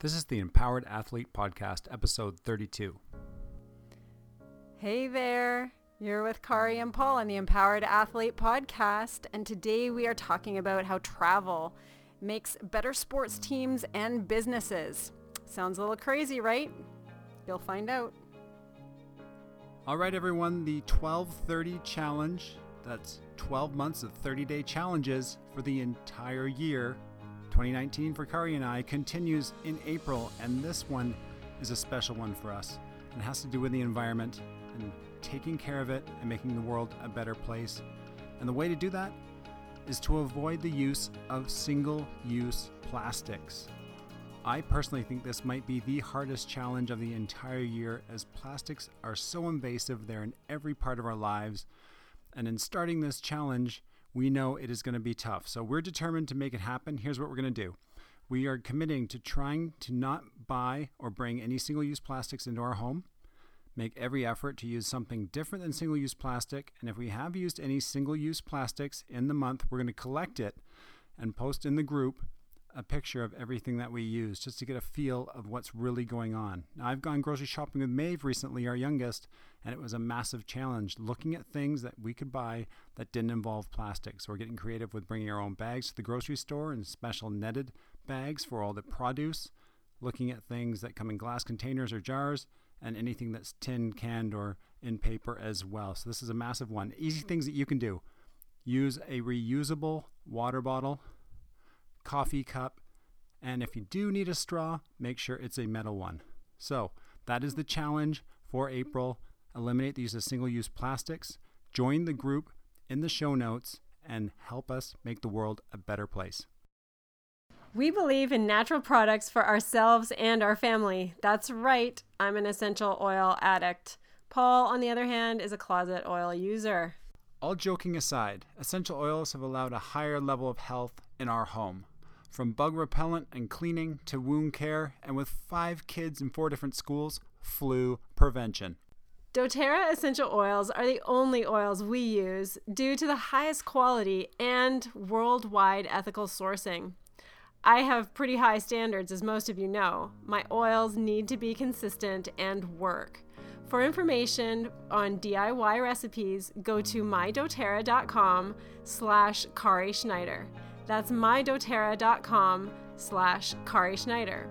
This is the Empowered Athlete Podcast, episode 32. Hey there, you're with Kari and Paul on the Empowered Athlete Podcast, and today we are talking about how travel makes better sports teams and businesses. Sounds a little crazy, right? You'll find out. All right, everyone, the 1230 challenge. That's 12 months of 30 day challenges for the entire year 2019 for Kari and I continues in April, and this one is a special one for us. It has to do with the environment and taking care of it and making the world a better place. And the way to do that is to avoid the use of single use plastics. I personally think this might be the hardest challenge of the entire year as plastics are so invasive, they're in every part of our lives. And in starting this challenge, we know it is going to be tough. So we're determined to make it happen. Here's what we're going to do we are committing to trying to not buy or bring any single use plastics into our home. Make every effort to use something different than single use plastic. And if we have used any single use plastics in the month, we're going to collect it and post in the group a picture of everything that we use just to get a feel of what's really going on. Now, I've gone grocery shopping with Maeve recently, our youngest, and it was a massive challenge looking at things that we could buy that didn't involve plastic. So, we're getting creative with bringing our own bags to the grocery store and special netted bags for all the produce, looking at things that come in glass containers or jars, and anything that's tin, canned, or in paper as well. So, this is a massive one. Easy things that you can do use a reusable water bottle coffee cup, and if you do need a straw, make sure it's a metal one. So that is the challenge for April. Eliminate the use of single use plastics. Join the group in the show notes and help us make the world a better place. We believe in natural products for ourselves and our family. That's right, I'm an essential oil addict. Paul, on the other hand, is a closet oil user. All joking aside, essential oils have allowed a higher level of health in our home from bug repellent and cleaning to wound care, and with five kids in four different schools, flu prevention. doTERRA essential oils are the only oils we use due to the highest quality and worldwide ethical sourcing. I have pretty high standards, as most of you know. My oils need to be consistent and work. For information on DIY recipes, go to mydoterra.com slash Kari Schneider. That's mydoterra.com slash Kari Schneider.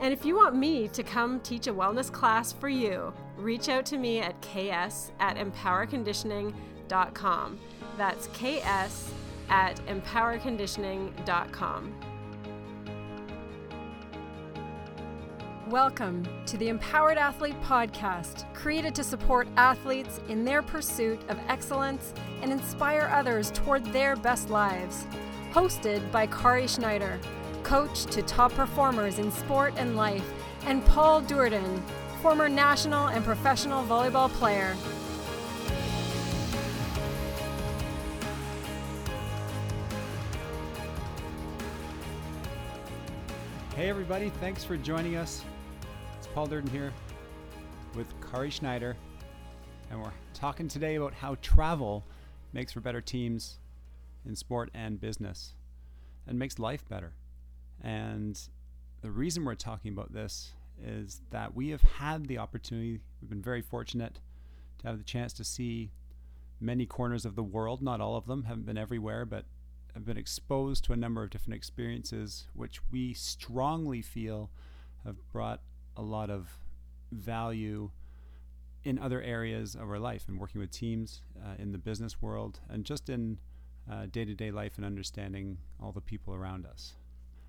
And if you want me to come teach a wellness class for you, reach out to me at ks at empowerconditioning.com. That's ks at empowerconditioning.com. Welcome to the Empowered Athlete Podcast, created to support athletes in their pursuit of excellence and inspire others toward their best lives. Hosted by Kari Schneider, coach to top performers in sport and life, and Paul Duerden, former national and professional volleyball player. Hey, everybody, thanks for joining us. It's Paul Duerden here with Kari Schneider, and we're talking today about how travel makes for better teams in sport and business and makes life better. And the reason we're talking about this is that we have had the opportunity, we've been very fortunate to have the chance to see many corners of the world, not all of them, haven't been everywhere, but have been exposed to a number of different experiences which we strongly feel have brought a lot of value in other areas of our life and working with teams uh, in the business world and just in day to day life and understanding all the people around us.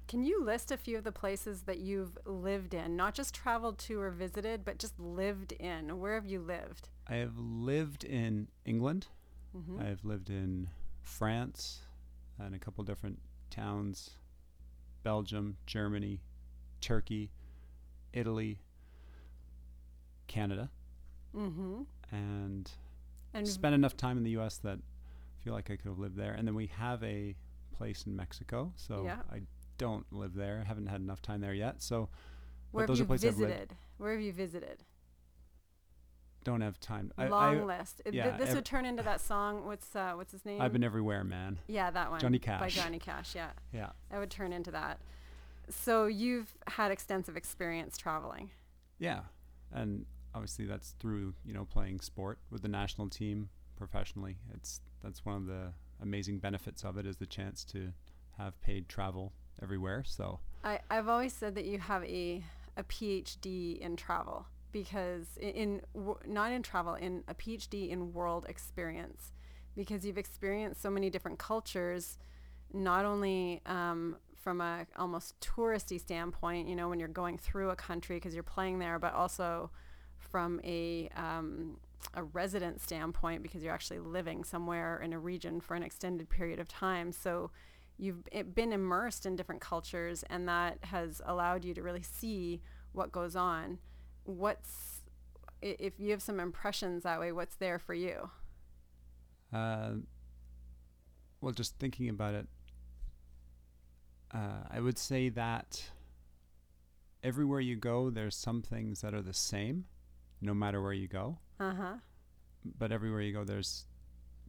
Can you list a few of the places that you've lived in, not just traveled to or visited, but just lived in? Where have you lived? I have lived in England. Mm-hmm. I've lived in France and a couple different towns Belgium, Germany, Turkey, Italy, Canada. Mm-hmm. And, and spent enough time in the U.S. that feel like I could have lived there. And then we have a place in Mexico, so yeah. I don't live there. I haven't had enough time there yet. So, where have you visited? Where have you visited? Don't have time. Long I, list. Yeah, Th- this ev- would turn into that song. What's uh, what's his name? I've been everywhere, man. Yeah, that one. Johnny Cash. By Johnny Cash. Yeah. Yeah. That would turn into that. So you've had extensive experience traveling. Yeah, and obviously that's through you know playing sport with the national team professionally. It's that's one of the amazing benefits of it is the chance to have paid travel everywhere. So I, I've always said that you have a a PhD in travel because in, in not in travel in a PhD in world experience because you've experienced so many different cultures, not only um, from a almost touristy standpoint, you know, when you're going through a country because you're playing there, but also from a um, a resident standpoint because you're actually living somewhere in a region for an extended period of time. So you've been immersed in different cultures, and that has allowed you to really see what goes on. What's if you have some impressions that way? What's there for you? Uh, well, just thinking about it, uh, I would say that everywhere you go, there's some things that are the same, no matter where you go. Uh huh. But everywhere you go, there's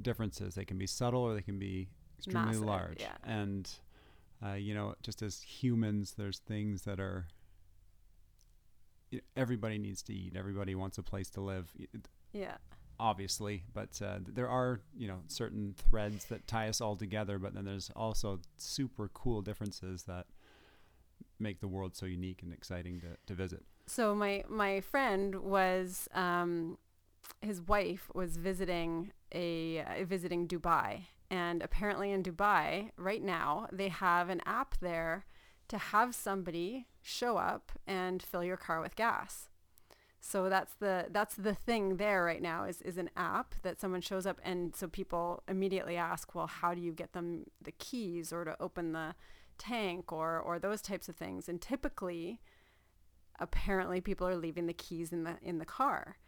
differences. They can be subtle or they can be extremely Massive, large. yeah. And uh, you know, just as humans, there's things that are. Everybody needs to eat. Everybody wants a place to live. Yeah. obviously, but uh, there are you know certain threads that tie us all together. But then there's also super cool differences that make the world so unique and exciting to, to visit. So my my friend was um, his wife was visiting a uh, visiting Dubai, and apparently in Dubai right now they have an app there to have somebody show up and fill your car with gas. So that's the that's the thing there right now is is an app that someone shows up and so people immediately ask, well, how do you get them the keys or to open the tank or or those types of things? And typically apparently people are leaving the keys in the in the car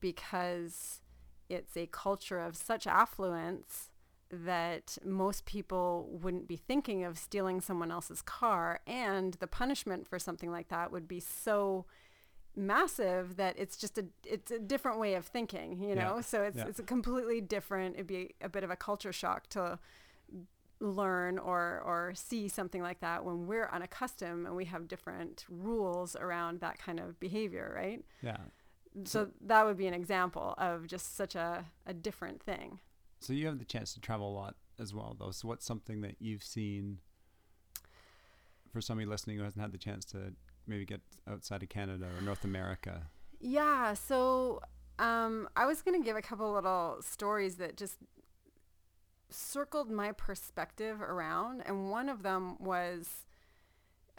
because it's a culture of such affluence that most people wouldn't be thinking of stealing someone else's car and the punishment for something like that would be so massive that it's just a it's a different way of thinking you know Yeah, so it's yeah. it's a completely different it'd be a bit of a culture shock to learn or or see something like that when we're unaccustomed and we have different rules around that kind of behavior right Yeah. So that would be an example of just such a, a different thing So you have the chance to travel a lot as well, though. So what's something that you've seen for somebody listening who hasn't had the chance to maybe get outside of Canada or North America? Yeah, so um, I was going to give a couple little stories that just circled my perspective around, and one of them was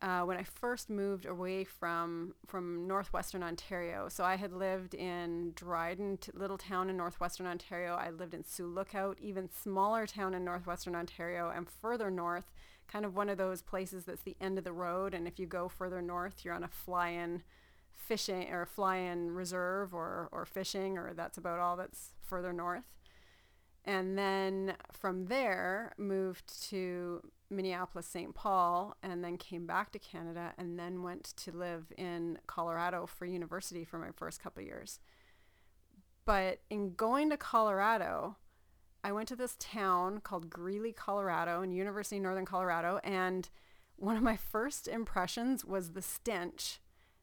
uh, when I first moved away from from northwestern Ontario. So I had lived in Dryden, t- little town in northwestern Ontario. I lived in Sioux Lookout, even smaller town in northwestern Ontario, and further north, kind of one of those places that's the end of the road. And if you go further north, you're on a fly-in fishing or fly-in reserve or or fishing, or that's about all that's further north. And then from there, moved to Minneapolis, St. Paul, and then came back to Canada, and then went to live in Colorado for university for my first couple years. But in going to Colorado, I went to this town called Greeley, Colorado, in University of Northern Colorado, and one of my first impressions was the stench.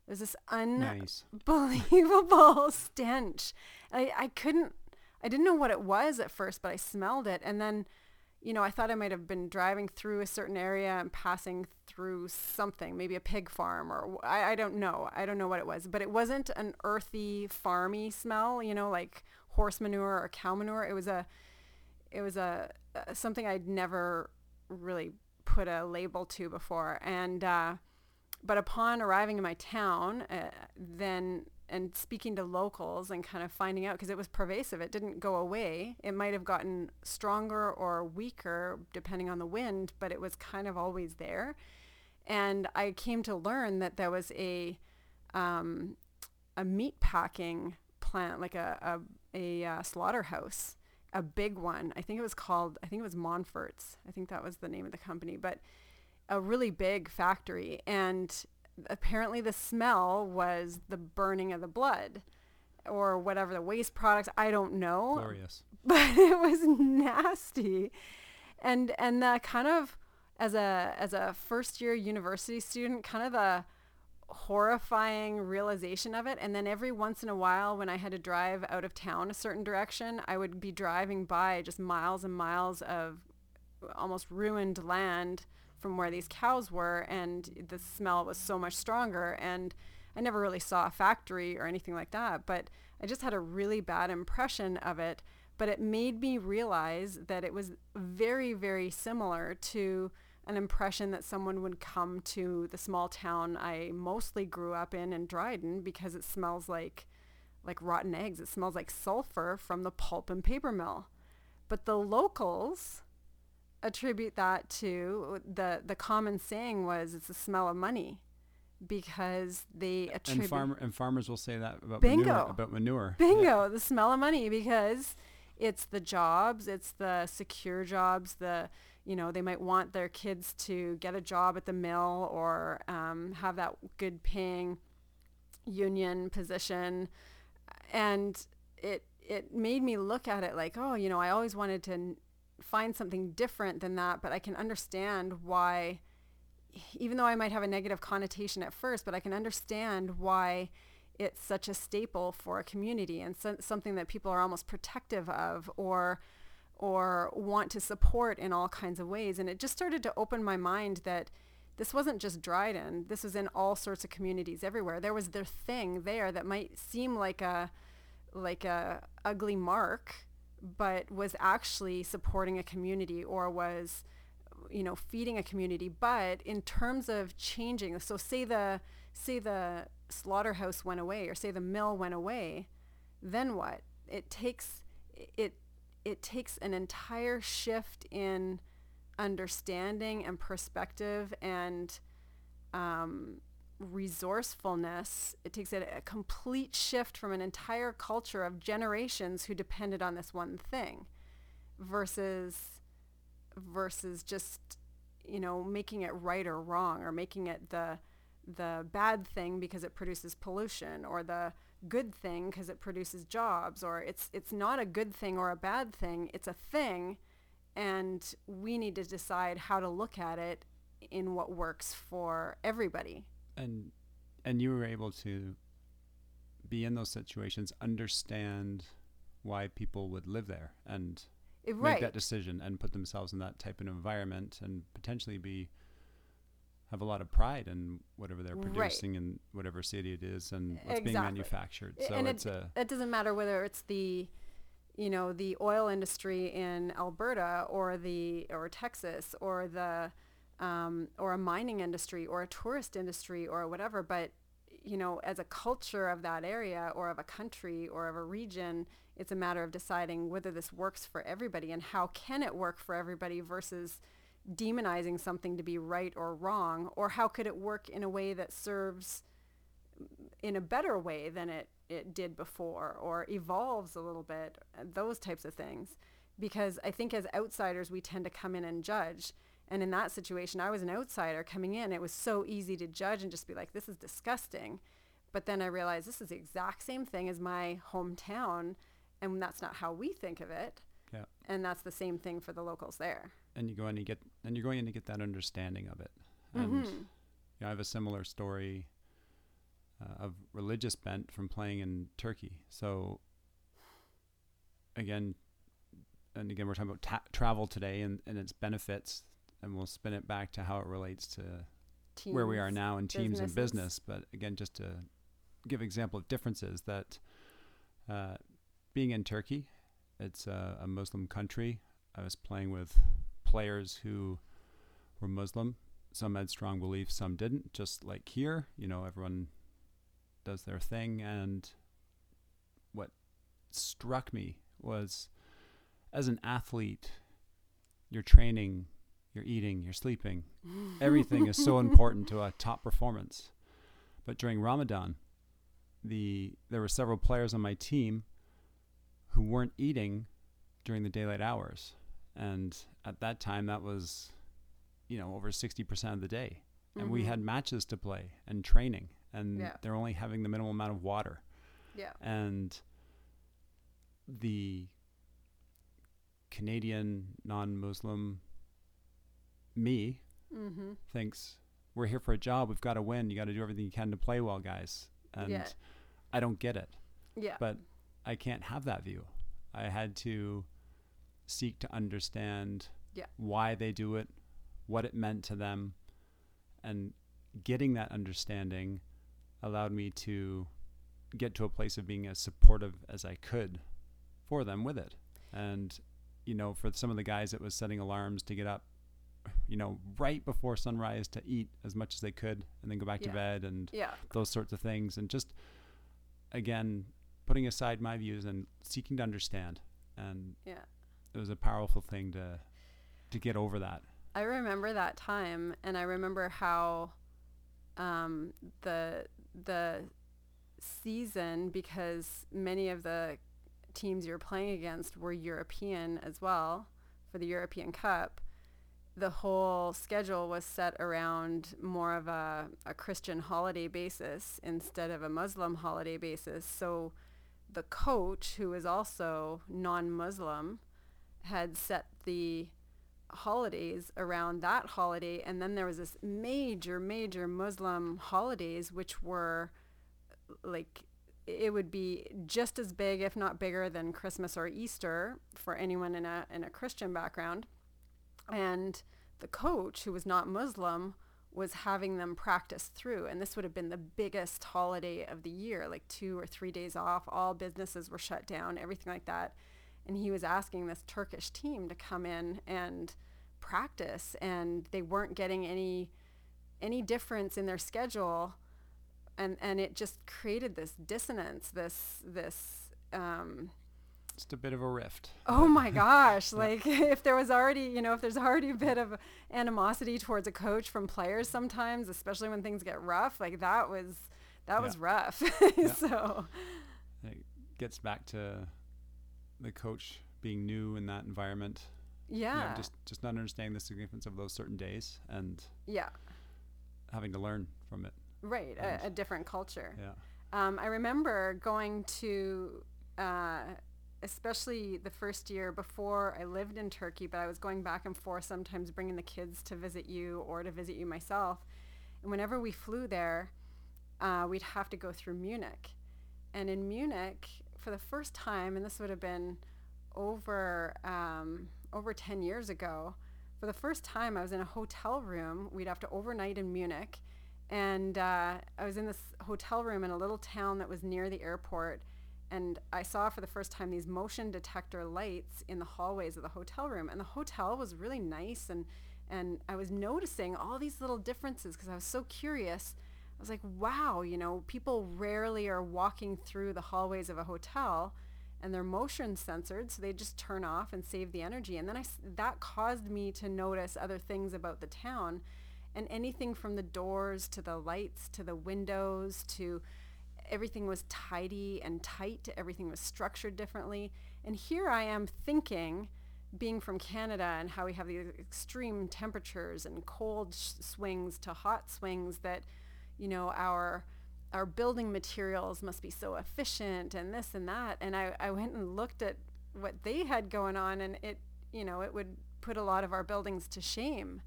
There's this un Nice. unbelievable stench. I, I couldn't, I didn't know what it was at first, but I smelled it. And then, you know, I thought I might have been driving through a certain area and passing through something, maybe a pig farm or I, I don't know. I don't know what it was, but it wasn't an earthy, farmy smell, you know, like horse manure or cow manure. It was a, it was a, something I'd never really put a label to before. And, uh, but upon arriving in my town, uh, then and speaking to locals and kind of finding out because it was pervasive, it didn't go away. It might have gotten stronger or weaker depending on the wind, but it was kind of always there. And I came to learn that there was a um, a meat packing plant, like a a, a uh, slaughterhouse, a big one. I think it was called. I think it was Monfort's. I think that was the name of the company, but a really big factory and apparently the smell was the burning of the blood or whatever the waste products i don't know Glorious. but it was nasty and and the kind of as a as a first year university student, kind of a horrifying realization of it. And then every once in a while, when I had to drive out of town a certain direction, I would be driving by just miles and miles of almost ruined land from where these cows were, and the smell was so much stronger. And I never really saw a factory or anything like that, but I just had a really bad impression of it. But it made me realize that it was very, very similar to an impression that someone would come to the small town I mostly grew up in in Dryden because it smells like like rotten eggs. It smells like sulfur from the pulp and paper mill. But the locals attribute that to the the common saying was it's the smell of money because they attribute and farmer and farmers will say that about Bingo. manure about manure. bingo Yeah. the smell of money because it's the jobs it's the secure jobs the you know they might want their kids to get a job at the mill or um, have that good paying union position and it it made me look at it like oh you know i always wanted to find something different than that but i can understand why even though i might have a negative connotation at first but i can understand why it's such a staple for a community and so, something that people are almost protective of or or want to support in all kinds of ways and it just started to open my mind that this wasn't just Dryden. This was in all sorts of communities everywhere. There was their thing there that might seem like a like a ugly mark, but was actually supporting a community or was you know feeding a community. But in terms of changing, so say the say the slaughterhouse went away or say the mill went away, then what? It takes it it takes an entire shift in understanding and perspective and um, resourcefulness. It takes a, a complete shift from an entire culture of generations who depended on this one thing versus versus just you know making it right or wrong or making it the the bad thing because it produces pollution or the good thing because it produces jobs or it's it's not a good thing or a bad thing it's a thing and we need to decide how to look at it in what works for everybody and and you were able to be in those situations, understand why people would live there, and It- make that decision and put themselves in that type of environment, and potentially be have a lot of pride in whatever they're Right. producing in whatever city it is and what's being manufactured. So and it's it, a it doesn't matter whether it's the you know the oil industry in Alberta or the or Texas or the um, or a mining industry or a tourist industry or whatever but you know as a culture of that area or of a country or of a region it's a matter of deciding whether this works for everybody and how can it work for everybody versus demonizing something to be right or wrong or how could it work in a way that serves in a better way than it, it did before or evolves a little bit, those types of things. Because I think as outsiders, we tend to come in and judge. And in that situation, I was an outsider coming in. It was so easy to judge and just be like, this is disgusting. But then I realized this is the exact same thing as my hometown. And that's not how we think of it. yeah. And that's the same thing for the locals there. and you go in and get and you're going in to get that understanding of it. And Mhm. you know, I have a similar story uh, of religious bent from playing in Turkey. So again, and again, we're talking about ta- travel today and, and its benefits, and we'll spin it back to how it relates to where we are now in teams and business. But again, just to give example of differences that uh, being in Turkey, it's a, a Muslim country. I was playing with players who were Muslim. Some had strong beliefs, some didn't. Just like here, you know, everyone does their thing. And what struck me was as an athlete, you're training, you're eating, you're sleeping, everything is so important to a top performance. But during Ramadan, the there were several players on my team who weren't eating during the daylight hours, and at that time that was, you know, over sixty percent of the day, and we Mhm. had matches to play and training, and Yeah. they're only having the minimal amount of water, Yeah. and the Canadian non-Muslim me Mm-hmm. thinks we're here for a job. We've got to win. You got to do everything you can to play well, guys. And Yeah. I don't get it. Yeah. But I can't have that view. I had to seek to understand Yeah. why they do it, what it meant to them, and getting that understanding allowed me to get to a place of being as supportive as I could for them with it. And you know, for some of the guys it was setting alarms to get up you know, right before sunrise to eat as much as they could and then go back Yeah. to bed and yeah. those sorts of things and just again putting aside my views and seeking to understand and Yeah. it was a powerful thing to to get over that I remember that time, and I remember how um, the the season because many of the teams you're playing against were European as well for the European Cup. The whole schedule was set around more of a, a Christian holiday basis instead of a Muslim holiday basis. So the coach, who is also non-Muslim, had set the holidays around that holiday and then there was this major major muslim holidays which were like it would be just as big if not bigger than christmas or easter for anyone in a in a christian background and the coach who was not muslim was having them practice through. And this would have been the biggest holiday of the year like two or three days off. All businesses were shut down everything like that. And he was asking this Turkish team to come in and practice and they weren't getting any any difference in their schedule. And and it just created this dissonance this this um just a bit of a rift. Oh my gosh like if there was already you know if there's already a bit of animosity towards a coach from players sometimes especially when things get rough like that was that was rough. Yeah. so it gets back to the coach being new in that environment. You know, yeah. just just not understanding the significance of those certain days and yeah. having to learn from it. Right a, a different culture. Yeah. Um, I remember going to, uh, especially the first year before I lived in Turkey, but I was going back and forth sometimes bringing the kids to visit you or to visit you myself. And whenever we flew there, uh, we'd have to go through Munich. And in Munich, for the first time, and this would have been over um, over 10 years ago, for the first time, I was in a hotel room. We'd have to overnight in Munich and uh, I was in this hotel room in a little town that was near the airport, and I saw for the first time these motion detector lights in the hallways of the hotel room, and the hotel was really nice, and and I was noticing all these little differences because I was so curious. I was like, wow, you know, people rarely are walking through the hallways of a hotel and they're motion censored, so they just turn off and save the energy. And then I, that caused me to notice other things about the town and anything from the doors to the lights to the windows to everything was tidy and tight everything was structured differently. And here i am thinking being from canada and how we have these extreme temperatures and cold sh- swings to hot swings that you know our our building materials must be so efficient and this and that. And i, I went and looked at what they had going on and it you know it would put a lot of our buildings to shame.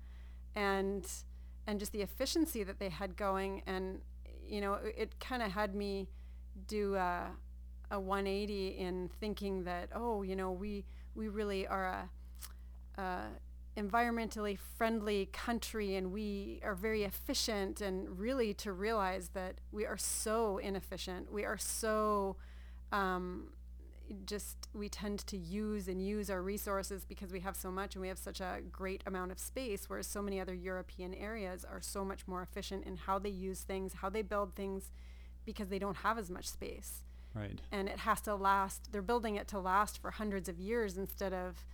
And and just the efficiency that they had going and you know it, kind of had me do a, a 180 in thinking that oh you know we we really are a, a environmentally friendly country and we are very efficient and really to realize that we are so inefficient. We are so um, just we tend to use and use our resources because we have so much and we have such a great amount of space whereas so many other european areas are so much more efficient in how they use things how they build things because they don't have as much space. Right. And it has to last they're building it to last for hundreds of years instead of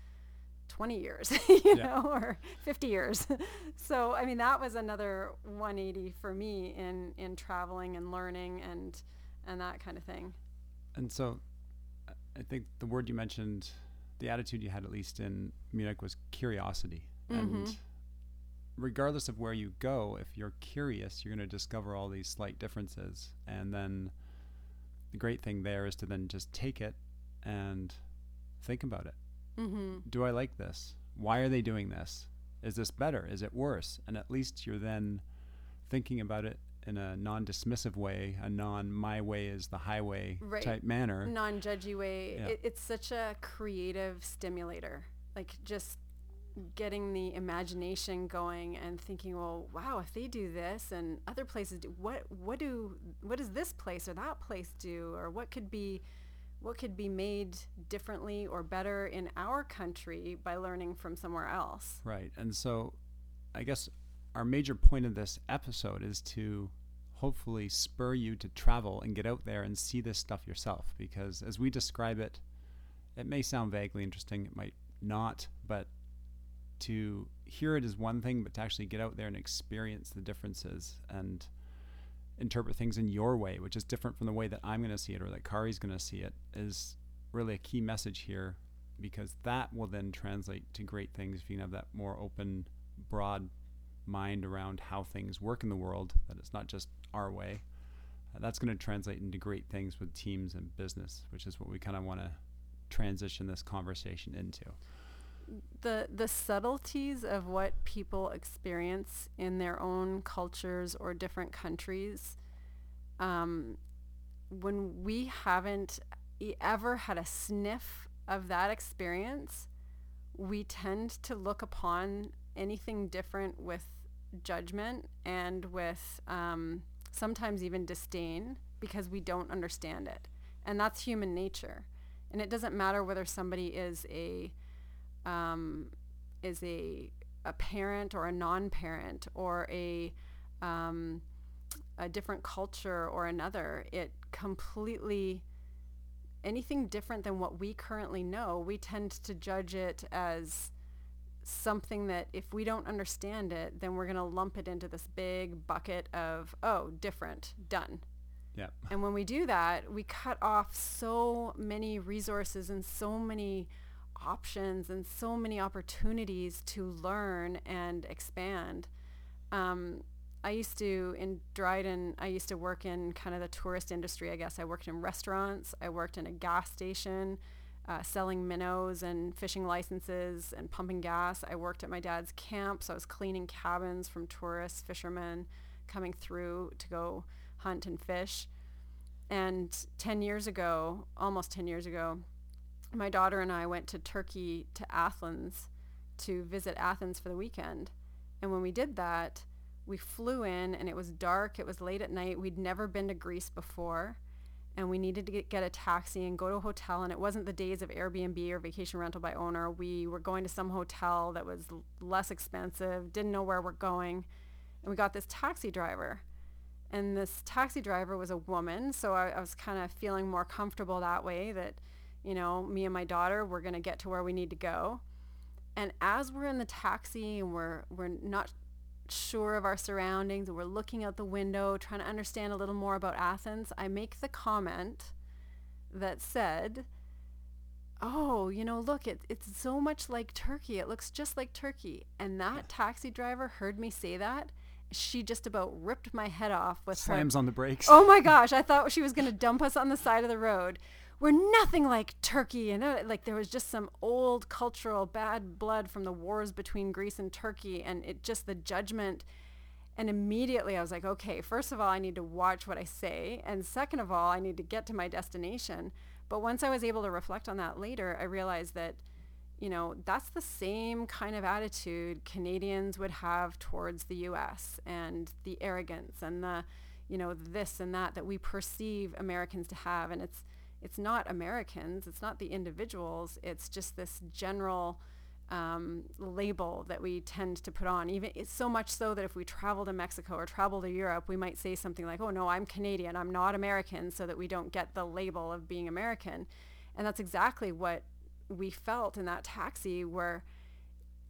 20 years you Yeah. know or 50 years. So i mean that was another 180 for me in in traveling and learning and and that kind of thing. And so I think the word you mentioned, the attitude you had at least in Munich was curiosity. And Mhm. regardless of where you go, if you're curious, you're going to discover all these slight differences. And then the great thing there is to then just take it and think about it. mm-hmm. Do I like this? Why are they doing this? is this better? Is it worse? And at least you're then thinking about it in a non-dismissive way, a non "my way is the highway" Right. type manner. non-judgy way. Yeah. It, it's such a creative stimulator. Like just getting the imagination going and thinking, well, wow, if they do this and other places do, what what do what does this place or that place do, or what could be what could be made differently or better in our country by learning from somewhere else. Right. And so I guess our major point of this episode is to hopefully spur you to travel and get out there and see this stuff yourself because as we describe it, it may sound vaguely interesting, it might not, but to hear it is one thing, but to actually get out there and experience the differences and interpret things in your way, which is different from the way that I'm going to see it or that Kari's going to see it, is really a key message here because that will then translate to great things if you have that more open, broad mind around how things work in the world, that it's not just our way. Uh, that's going to translate into great things with teams and business, which is what we kind of want to transition this conversation into. the the subtleties of what people experience in their own cultures or different countries um, when we haven't ever had a sniff of that experience we tend to look upon anything different with judgment and with um, sometimes even disdain because we don't understand it and that's human nature and it doesn't matter whether somebody is a um, is a a parent or a non-parent or a um, a different culture or another. It completely anything different than what we currently know. We tend to judge it as something that if we don't understand it, then we're going to lump it into this big bucket of oh, different, done. Yeah. And when we do that, we cut off so many resources and so many options and so many opportunities to learn and expand. Um, I used to in Dryden. I used to work in kind of the tourist industry. I guess I worked in restaurants. I worked in a gas station, uh, selling minnows and fishing licenses and pumping gas. I worked at my dad's camp, so I was cleaning cabins from tourists, fishermen coming through to go hunt and fish. And 10 years ago, almost 10 years ago, my daughter and I went to Turkey to Athens to visit Athens for the weekend. And when we did that, we flew in and it was dark. It was late at night. We'd never been to Greece before. And we needed to get, get a taxi and go to a hotel. And it wasn't the days of Airbnb or vacation rental by owner. We were going to some hotel that was less expensive, didn't know where we're going. And we got this taxi driver. And this taxi driver was a woman. So I, I was kind of feeling more comfortable that way that, you know, me and my daughter, we're going to get to where we need to go. And as we're in the taxi and we're, we're not sure of our surroundings and we're looking out the window trying to understand a little more about Athens, I make the comment that said, "Oh, you know, look, it, it's so much like Turkey. It looks just like Turkey." And that taxi driver heard me say that. She just about ripped my head off with her Slams on the brakes. oh my gosh, I thought she was going to dump us on the side of the road. We're nothing like Turkey. And uh, like there was just some old cultural bad blood from the wars between Greece and Turkey. And it just the judgment. And immediately I was like, okay, first of all, I need to watch what I say. And second of all, I need to get to my destination. But once I was able to reflect on that later, I realized that you know, that's the same kind of attitude Canadians would have towards the US and the arrogance and the, you know, this and that that we perceive Americans to have. And it's, it's not Americans, it's not the individuals, it's just this general um, label that we tend to put on. Even it's so much so that if we travel to Mexico or travel to Europe, we might say something like, "Oh no, I'm Canadian, I'm not American," so that we don't get the label of being American. And that's exactly what we felt in that taxi where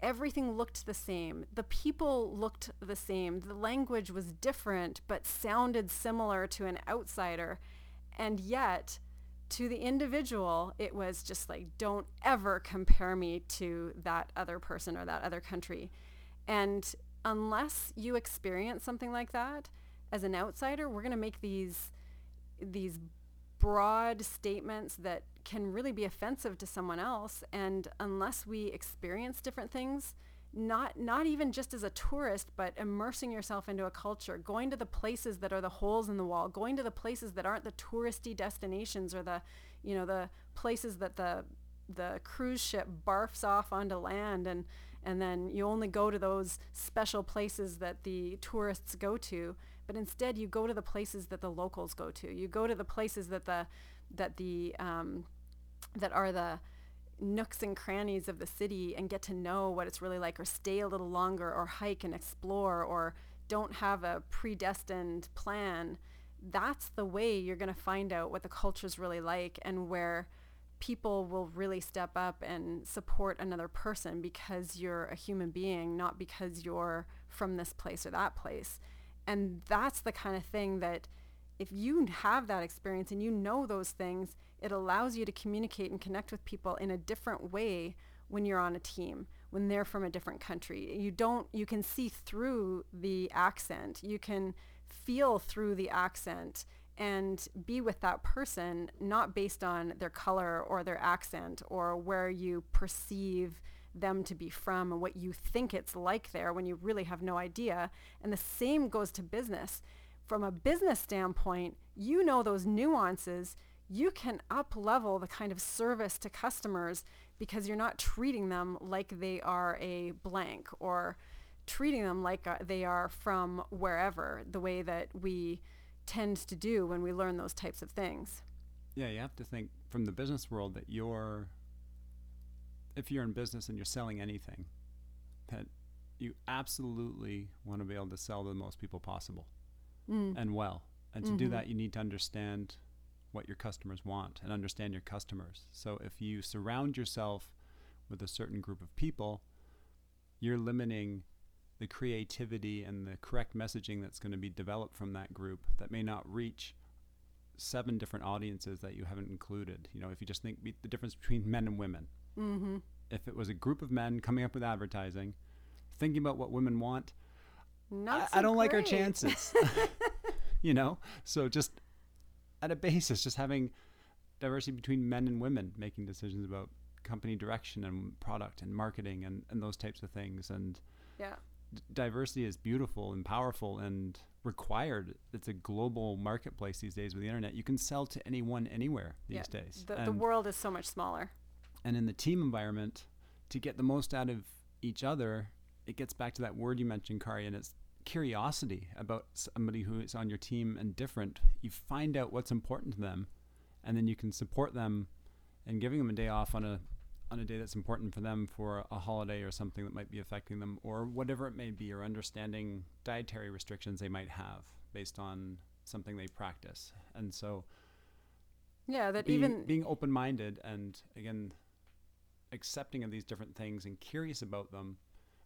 everything looked the same. The people looked the same. The language was different but sounded similar to an outsider. And yet, to the individual, it was just like, don't ever compare me to that other person or that other country. And unless you experience something like that as an outsider, we're going to make these these broad statements that can really be offensive to someone else. And unless we experience different things not not even just as a tourist but immersing yourself into a culture going to the places that are the holes in the wall going to the places that aren't the touristy destinations or the you know the places that the the cruise ship barfs off onto land and and then you only go to those special places that the tourists go to but instead you go to the places that the locals go to. You go to the places that the that the um, that are the nooks and crannies of the city and get to know what it's really like or stay a little longer or hike and explore or don't have a predestined plan that's the way you're going to find out what the culture is really like and where people will really step up and support another person because you're a human being not because you're from this place or that place. And that's the kind of thing that if you have that experience and you know those things it allows you to communicate and connect with people in a different way when you're on a team when they're from a different country. You don't you can see through the accent. You can feel through the accent and be with that person not based on their color or their accent or where you perceive them to be from and what you think it's like there when you really have no idea. And the same goes to business from a business standpoint you know those nuances you can up level the kind of service to customers because you're not treating them like they are a blank or treating them like uh, they are from wherever the way that we tend to do when we learn those types of things. Yeah, you have to think from the business world that you're if you're in business and you're selling anything that you absolutely want to be able to sell to the most people possible mm. and well. And to mm-hmm. do that you need to understand what your customers want and understand your customers. So if you surround yourself with a certain group of people, you're limiting the creativity and the correct messaging that's going to be developed from that group that may not reach seven different audiences that you haven't included. You know, if you just think the difference between men and women. Mm-hmm. If it was a group of men coming up with advertising, thinking about what women want, not I, I don't great. like our chances. you know, so just at a basis, just having diversity between men and women making decisions about company direction and product and marketing and, and those types of things. And yeah, d- diversity is beautiful and powerful and required. It's a global marketplace these days with the internet. You can sell to anyone anywhere these yeah, days. The, the world is so much smaller. And in the team environment, to get the most out of each other, it gets back to that word you mentioned, Kari, and it's curiosity about somebody who is on your team and different, you find out what's important to them, and then you can support them and giving them a day off on a on a day that's important for them for a holiday or something that might be affecting them or whatever it may be or understanding dietary restrictions they might have based on something they practice. And so yeah that being, even being open-minded and again accepting of these different things and curious about them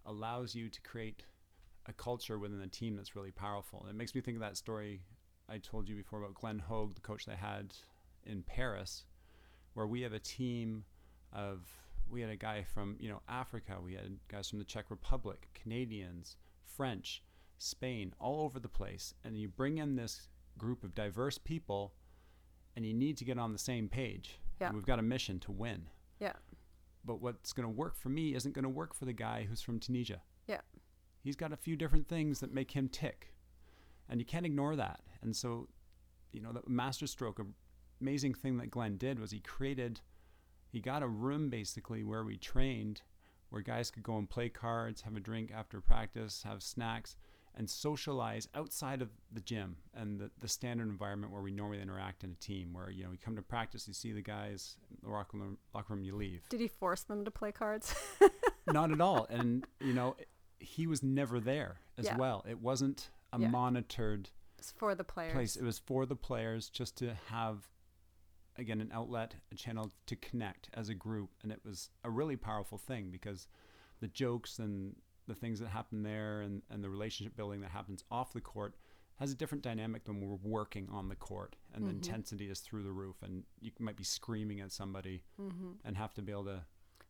allows you to create a culture within the team that's really powerful. And it makes me think of that story I told you before about Glenn Hoag, the coach they had in Paris, where we have a team of we had a guy from you know Africa, we had guys from the Czech Republic, Canadians, French, Spain, all over the place, and you bring in this group of diverse people, and you need to get on the same page. Yeah. we've got a mission to win. Yeah. But what's going to work for me isn't going to work for the guy who's from Tunisia. He's got a few different things that make him tick. And you can't ignore that. And so, you know, the masterstroke, amazing thing that Glenn did was he created, he got a room basically where we trained, where guys could go and play cards, have a drink after practice, have snacks, and socialize outside of the gym and the, the standard environment where we normally interact in a team, where, you know, we come to practice, you see the guys, in the locker room, locker room you leave. Did he force them to play cards? Not at all. And, you know, he was never there as Yeah. well. It wasn't a Yeah. monitored It's for the players. place. It was for the players just to have again an outlet, a channel to connect as a group, and it was a really powerful thing because the jokes and the things that happen there and, and the relationship building that happens off the court has a different dynamic than we're working on the court and the Mhm. intensity is through the roof and you might be screaming at somebody hmm and have to be able to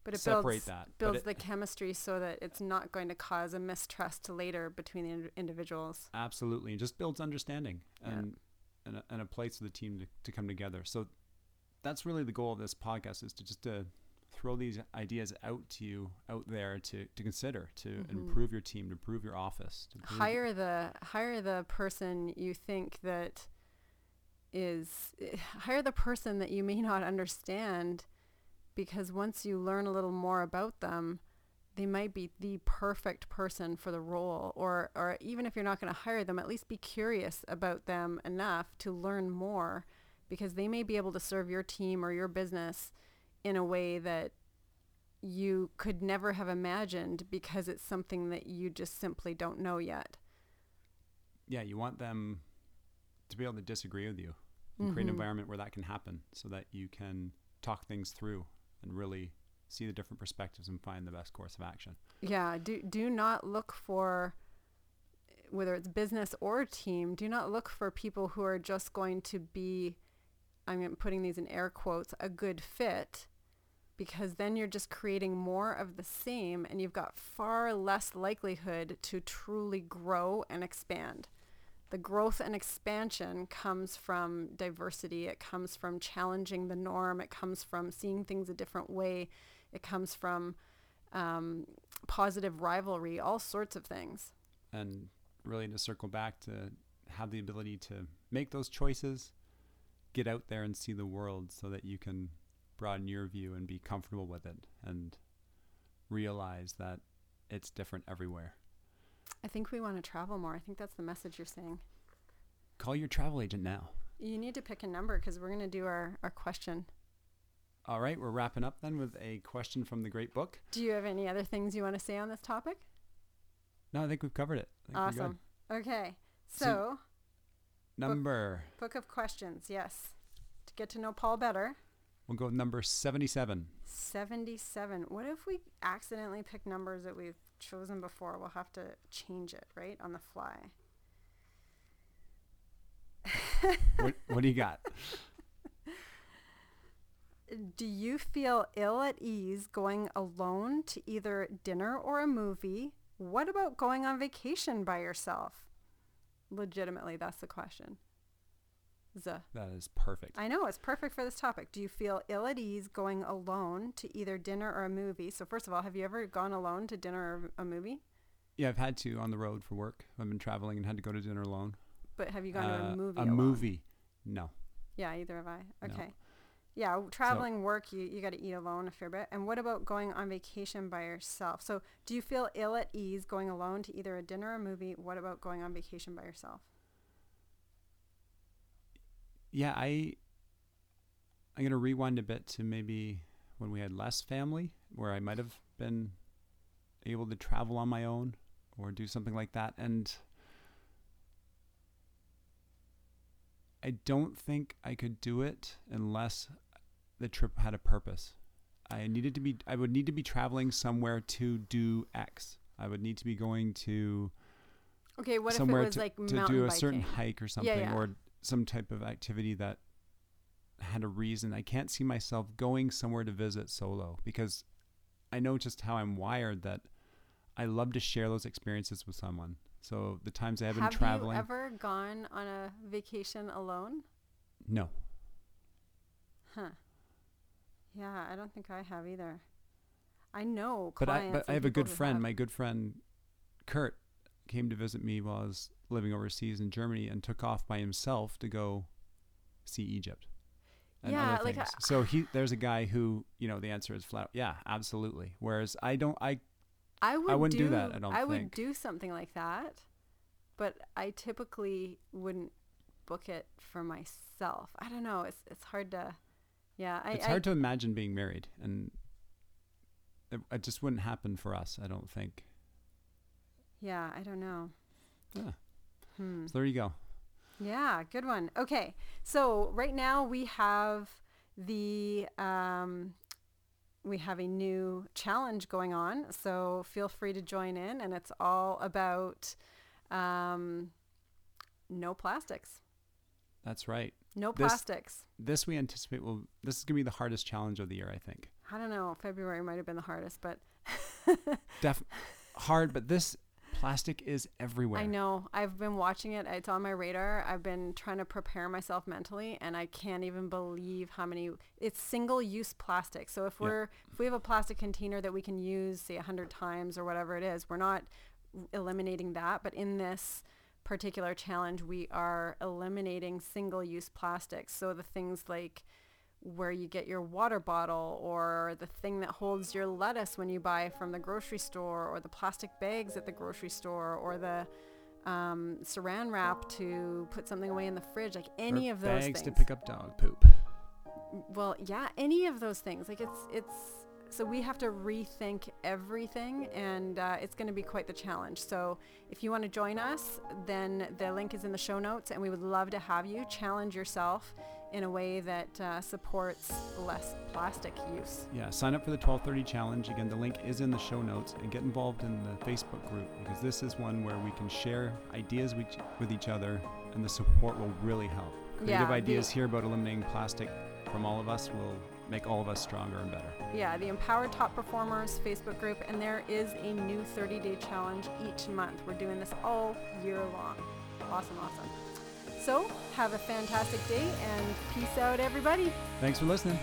But it separate builds, that builds it- the chemistry so that it's not going to cause a mistrust later between the ind- individuals. Absolutely, it just builds understanding Yeah. and and, a, and a place for the team to, to come together. So that's really the goal of this podcast is to just to throw these ideas out to you out there to, to consider to Mhm. improve your team, to improve your office. To hire the hire the person you think that is eh, hire the person that you may not understand because once you learn a little more about them they might be the perfect person for the role or or even if you're not going to hire them at least be curious about them enough to learn more because they may be able to serve your team or your business in a way that you could never have imagined because it's something that you just simply don't know yet. yeah, you want them to be able to disagree with you and create an Mhm. environment where that can happen so that you can talk things through and really see the different perspectives and find the best course of action. Yeah, do do not look for whether it's business or team, do not look for people who are just going to be I'm putting these in air quotes, a good fit because then you're just creating more of the same and you've got far less likelihood to truly grow and expand. The growth and expansion comes from diversity. It comes from challenging the norm. It comes from seeing things a different way. It comes from um, positive rivalry, all sorts of things. And really to circle back to have the ability to make those choices, get out there and see the world so that you can broaden your view and be comfortable with it and realize that it's different everywhere. I think we want to travel more. I think that's the message you're saying. Call your travel agent now. You need to pick a number because we're going to do our, our question. All right, we're wrapping up then with a question from the great book. Do you have any other things you want to say on this topic? No, I think we've covered it. I think we're good. Awesome. Okay. So- So, Number, book of questions. Yes. To get to know Paul better. we'll go with number 77. 77. What if we accidentally pick numbers that we've chosen before? We'll have to change it, right? On the fly. what, what do you got? Do you feel ill at ease going alone to either dinner or a movie? What about going on vacation by yourself? Legitimately, that's the question. That is perfect. I know it's perfect for this topic. Do you feel ill at ease going alone to either dinner or a movie? So first of all, have you ever gone alone to dinner or a movie? Yeah, I've had to on the road for work. I've been traveling and had to go to dinner alone. But have you gone to Uh, a movie? A alone? movie. No. Yeah, either have I. No. Okay. Yeah, w- traveling work, you, you got to eat alone a fair bit. And what about going on vacation by yourself? So, do you feel ill at ease going alone to either a dinner or a movie? What about going on vacation by yourself? Yeah, I I'm gonna rewind a bit to maybe when we had less family, where I might have been able to travel on my own or do something like that. And I don't think I could do it unless the trip had a purpose. I needed to be I would need to be traveling somewhere to do X. I would need to be going to Okay, what somewhere if it was to, like to do a biking? certain hike or something yeah. or some type of activity that had a reason. I can't see myself going somewhere to visit solo because I know just how I'm wired that I love to share those experiences with someone. So the times I have been traveling. have you ever gone on a vacation alone? no. Huh. Yeah, I don't think I have either. I know But I but I have a good friend. have. My good friend Kurt came to visit me while I was living overseas in Germany and took off by himself to go see Egypt. Yeah, like. I- uh, so he there's a guy who, you know, the answer is flat yeah, absolutely. Whereas I don't I I would wouldn't do that, I don't I would do something like that, but I typically wouldn't book it for myself. I don't know. It's it's hard to. Yeah, I. it's I, hard to imagine being married and it, it just wouldn't happen for us, I don't think. Yeah, I don't know. Yeah. Hmm. So there you go. Yeah, good one. Okay, so right now we have the um, we have a new challenge going on. So feel free to join in, and it's all about um, no plastics. That's right. No This- plastics. This we anticipate will this is gonna be the hardest challenge of the year, I think. I don't know. February might have been the hardest, but Def hard, but this Plastic is everywhere. I know. I've been watching it. It's on my radar. I've been trying to prepare myself mentally, and I can't even believe how many. It's single-use plastic. So if we're if we have a plastic container that we can use, say a hundred times or whatever it is, we're not eliminating that. But in this particular challenge, we are eliminating single-use plastics. So the things like where you get your water bottle or the thing that holds your lettuce when you buy from the grocery store or the plastic bags at the grocery store or the um, saran wrap to put something away in the fridge like any Or of those bags things. to pick up dog poop. well yeah any of those things. Like it's it's so we have to rethink everything and uh, it's going to be quite the challenge. So if you want to join us then the link is in the show notes and we would love to have you. Challenge yourself in a way that uh, supports less plastic use Yeah, sign up for the 1230 challenge. Again, the link is in the show notes and get involved in the Facebook group because this is one where we can share ideas with, each other and the support will really help. Creative Yeah, the- ideas here about eliminating plastic from all of us will make all of us stronger and better. yeah the empowered top performers facebook group and there is a new 30 day challenge each month we're doing this all year long awesome awesome so have a fantastic day and peace out everybody Thanks for listening.